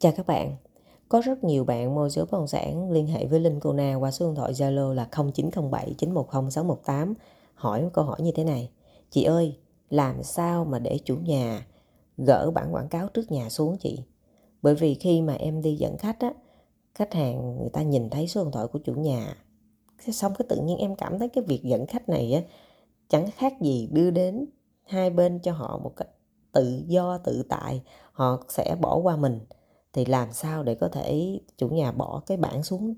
Chào các bạn. Có rất nhiều bạn môi giới bất động sản liên hệ với Linh Cô Na qua số điện thoại Zalo là 0907 910 618 hỏi một câu hỏi như thế này. Chị ơi, làm sao mà để chủ nhà gỡ bản quảng cáo trước nhà xuống chị? Bởi vì khi mà em đi dẫn khách á, khách hàng người ta nhìn thấy số điện thoại của chủ nhà xong cái tự nhiên em cảm thấy cái việc dẫn khách này á chẳng khác gì đưa đến hai bên cho họ một cách tự do tự tại họ sẽ bỏ qua mình thì làm sao để có thể chủ nhà bỏ cái bảng xuống?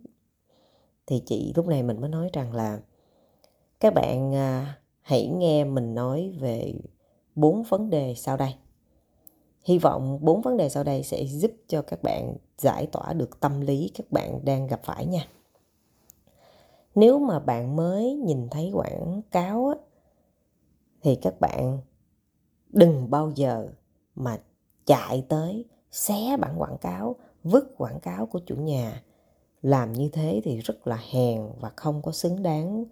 Thì chị lúc này mình mới nói rằng là các bạn à, hãy nghe mình nói về bốn vấn đề sau đây. Hy vọng bốn vấn đề sau đây sẽ giúp cho các bạn giải tỏa được tâm lý các bạn đang gặp phải nha. Nếu mà bạn mới nhìn thấy quảng cáo á, thì các bạn đừng bao giờ mà chạy tới xé bản quảng cáo, vứt quảng cáo của chủ nhà. Làm như thế thì rất là hèn và không có xứng đáng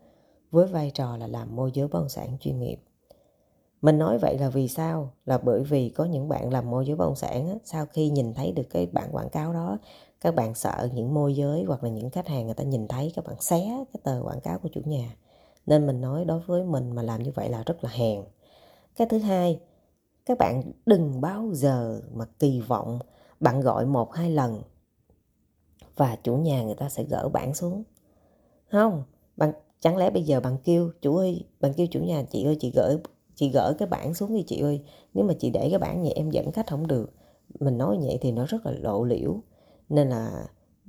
với vai trò là làm môi giới bất động sản chuyên nghiệp. Mình nói vậy là vì sao? Là bởi vì có những bạn làm môi giới bất động sản sau khi nhìn thấy được cái bản quảng cáo đó, các bạn sợ những môi giới hoặc là những khách hàng người ta nhìn thấy các bạn xé cái tờ quảng cáo của chủ nhà. Nên mình nói đối với mình mà làm như vậy là rất là hèn. Cái thứ hai các bạn đừng bao giờ mà kỳ vọng bạn gọi một hai lần và chủ nhà người ta sẽ gỡ bản xuống. Không, bạn, chẳng lẽ bây giờ bạn kêu chủ ơi, bạn kêu chủ nhà, chị ơi, chị gửi chị gỡ cái bản xuống đi, chị ơi. Nếu mà chị để cái bản vậy em dẫn khách không được. Mình nói vậy thì nó rất là lộ liễu. Nên là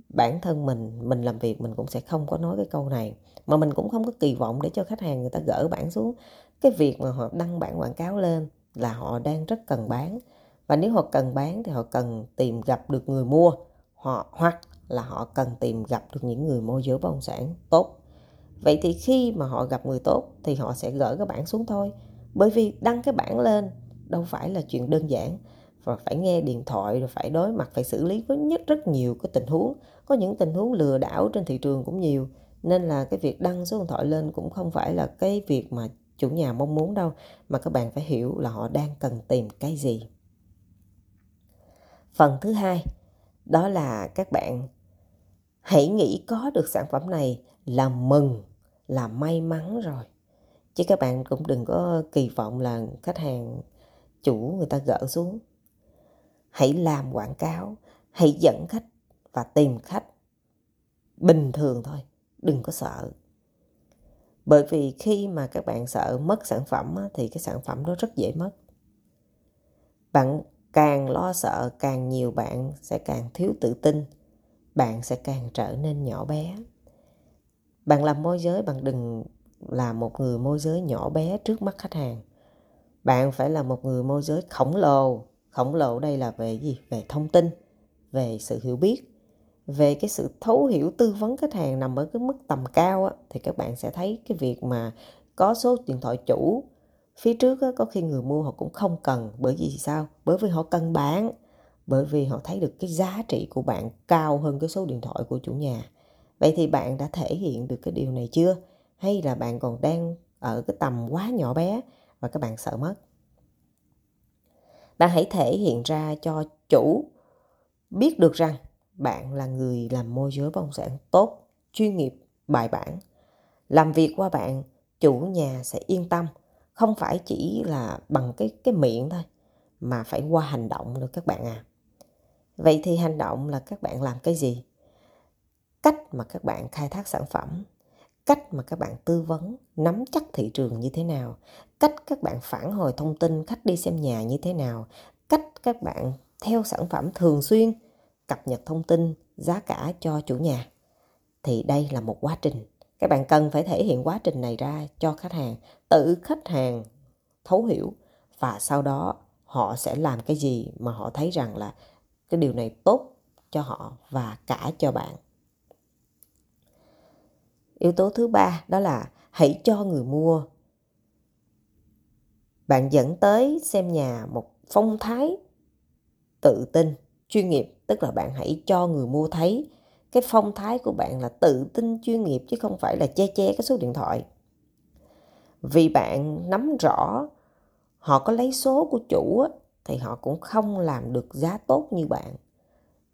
bản thân mình mình làm việc mình cũng sẽ không có nói cái câu này. Mà mình cũng không có kỳ vọng để cho khách hàng người ta gỡ bản xuống. Cái việc mà họ đăng bản quảng cáo lên là họ đang rất cần bán. Và nếu họ cần bán thì họ cần tìm gặp được người mua, họ, hoặc là họ cần tìm gặp được những người môi giới bất động sản tốt. Vậy thì khi mà họ gặp người tốt thì họ sẽ gỡ cái bảng xuống thôi. Bởi vì đăng cái bảng lên đâu phải là chuyện đơn giản. Và phải nghe điện thoại rồi phải đối mặt, phải xử lý với nhất rất nhiều cái tình huống. Có những tình huống lừa đảo trên thị trường cũng nhiều. Nên là cái việc đăng số điện thoại lên cũng không phải là cái việc mà chủ nhà mong muốn đâu, mà các bạn phải hiểu là họ đang cần tìm cái gì. Phần thứ hai, đó là các bạn hãy nghĩ có được sản phẩm này là mừng, là may mắn rồi. Chứ các bạn cũng đừng có kỳ vọng là khách hàng, chủ người ta gỡ xuống. Hãy làm quảng cáo, hãy dẫn khách và tìm khách bình thường thôi, đừng có sợ bởi vì khi mà các bạn sợ mất sản phẩm thì cái sản phẩm đó rất dễ mất. Bạn càng lo sợ, càng nhiều bạn sẽ càng thiếu tự tin, bạn sẽ càng trở nên nhỏ bé. Bạn làm môi giới, bạn đừng là một người môi giới nhỏ bé trước mắt khách hàng. Bạn phải là một người môi giới khổng lồ. Khổng lồ đây là về gì? Về thông tin, về sự hiểu biết về cái sự thấu hiểu tư vấn khách hàng nằm ở cái mức tầm cao á, thì các bạn sẽ thấy cái việc mà có số điện thoại chủ phía trước á, có khi người mua họ cũng không cần. Bởi vì sao? Bởi vì họ cần bán bởi vì họ thấy được cái giá trị của bạn cao hơn cái số điện thoại của chủ nhà. Vậy thì bạn đã thể hiện được cái điều này chưa? Hay là bạn còn đang ở cái tầm quá nhỏ bé và các bạn sợ mất? Bạn hãy thể hiện ra cho chủ biết được rằng bạn là người làm môi giới bất động sản tốt, chuyên nghiệp, bài bản. Làm việc qua bạn, chủ nhà sẽ yên tâm. Không phải chỉ là bằng cái cái miệng thôi, mà phải qua hành động nữa các bạn à. Vậy thì hành động là các bạn làm cái gì? Cách mà các bạn khai thác sản phẩm, cách mà các bạn tư vấn, nắm chắc thị trường như thế nào, cách các bạn phản hồi thông tin, khách đi xem nhà như thế nào, cách các bạn theo sản phẩm thường xuyên cập nhật thông tin giá cả cho chủ nhà. Thì đây là một quá trình. Các bạn cần phải thể hiện quá trình này ra cho khách hàng, tự khách hàng thấu hiểu và sau đó họ sẽ làm cái gì mà họ thấy rằng là cái điều này tốt cho họ và cả cho bạn. Yếu tố thứ ba đó là hãy cho người mua. Bạn dẫn tới xem nhà một phong thái tự tin chuyên nghiệp, tức là bạn hãy cho người mua thấy. Cái phong thái của bạn là tự tin chuyên nghiệp chứ không phải là che che cái số điện thoại. Vì bạn nắm rõ, họ có lấy số của chủ thì họ cũng không làm được giá tốt như bạn.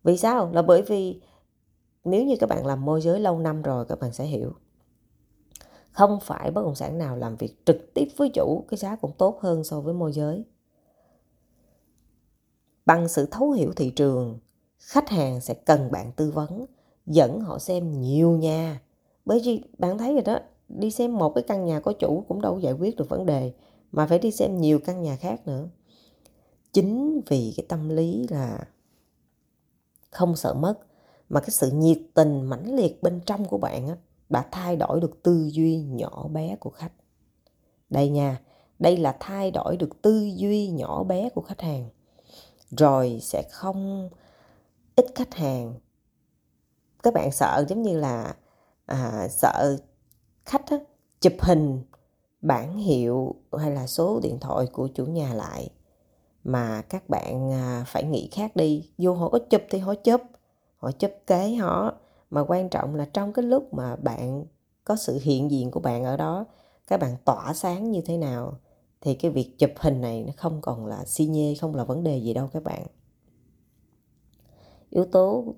Vì sao? Là bởi vì nếu như các bạn làm môi giới lâu năm rồi, các bạn sẽ hiểu. Không phải bất động sản nào làm việc trực tiếp với chủ, cái giá cũng tốt hơn so với môi giới bằng sự thấu hiểu thị trường khách hàng sẽ cần bạn tư vấn dẫn họ xem nhiều nhà. Bởi vì bạn thấy rồi đó đi xem một cái căn nhà có chủ cũng đâu giải quyết được vấn đề mà phải đi xem nhiều căn nhà khác nữa. Chính vì cái tâm lý là không sợ mất mà cái sự nhiệt tình mãnh liệt bên trong của bạn á, đã thay đổi được tư duy nhỏ bé của khách. Đây nha đây là thay đổi được tư duy nhỏ bé của khách hàng rồi sẽ không ít khách hàng. Các bạn sợ giống như là à, sợ khách á, chụp hình bản hiệu hay là số điện thoại của chủ nhà lại mà các bạn à, phải nghĩ khác đi. Dù họ có chụp thì họ chụp họ chụp kế họ. Mà quan trọng là trong cái lúc mà bạn có sự hiện diện của bạn ở đó các bạn tỏa sáng như thế nào thì cái việc chụp hình này nó không còn là xi nhê, không là vấn đề gì đâu các bạn. Yếu tố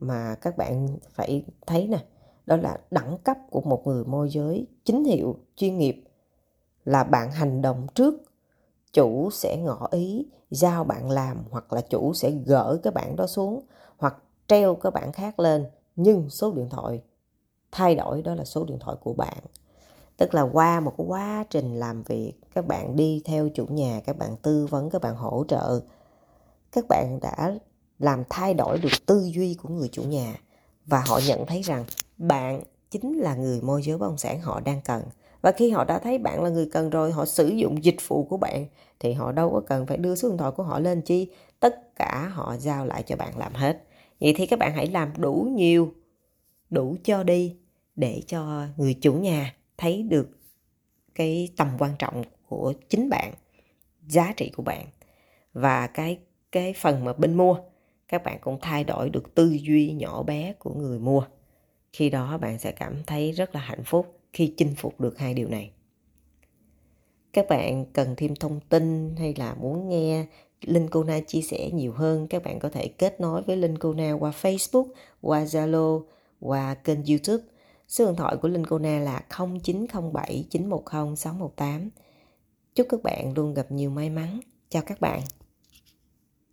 mà các bạn phải thấy nè, đó là đẳng cấp của một người môi giới chính hiệu, chuyên nghiệp là bạn hành động trước, chủ sẽ ngỏ ý, giao bạn làm hoặc là chủ sẽ gỡ cái bản đó xuống hoặc treo cái bản khác lên. Nhưng số điện thoại thay đổi đó là số điện thoại của bạn tức là qua một cái quá trình làm việc, các bạn đi theo chủ nhà, các bạn tư vấn, các bạn hỗ trợ. Các bạn đã làm thay đổi được tư duy của người chủ nhà và họ nhận thấy rằng bạn chính là người môi giới bất động sản họ đang cần. Và khi họ đã thấy bạn là người cần rồi, họ sử dụng dịch vụ của bạn, thì họ đâu có cần phải đưa số điện thoại của họ lên chi. Tất cả họ giao lại cho bạn làm hết. Vậy thì các bạn hãy làm đủ nhiều, đủ cho đi để cho người chủ nhà thấy được cái tầm quan trọng của chính bạn giá trị của bạn và cái cái phần mà bên mua các bạn cũng thay đổi được tư duy nhỏ bé của người mua khi đó bạn sẽ cảm thấy rất là hạnh phúc khi chinh phục được hai điều này các bạn cần thêm thông tin hay là muốn nghe Linh Cô Na chia sẻ nhiều hơn, các bạn có thể kết nối với Linh Cô Na qua Facebook, qua Zalo, qua kênh YouTube. Số điện thoại của Linh Cô Na là 0907 910 618. Chúc các bạn luôn gặp nhiều may mắn. Chào các bạn.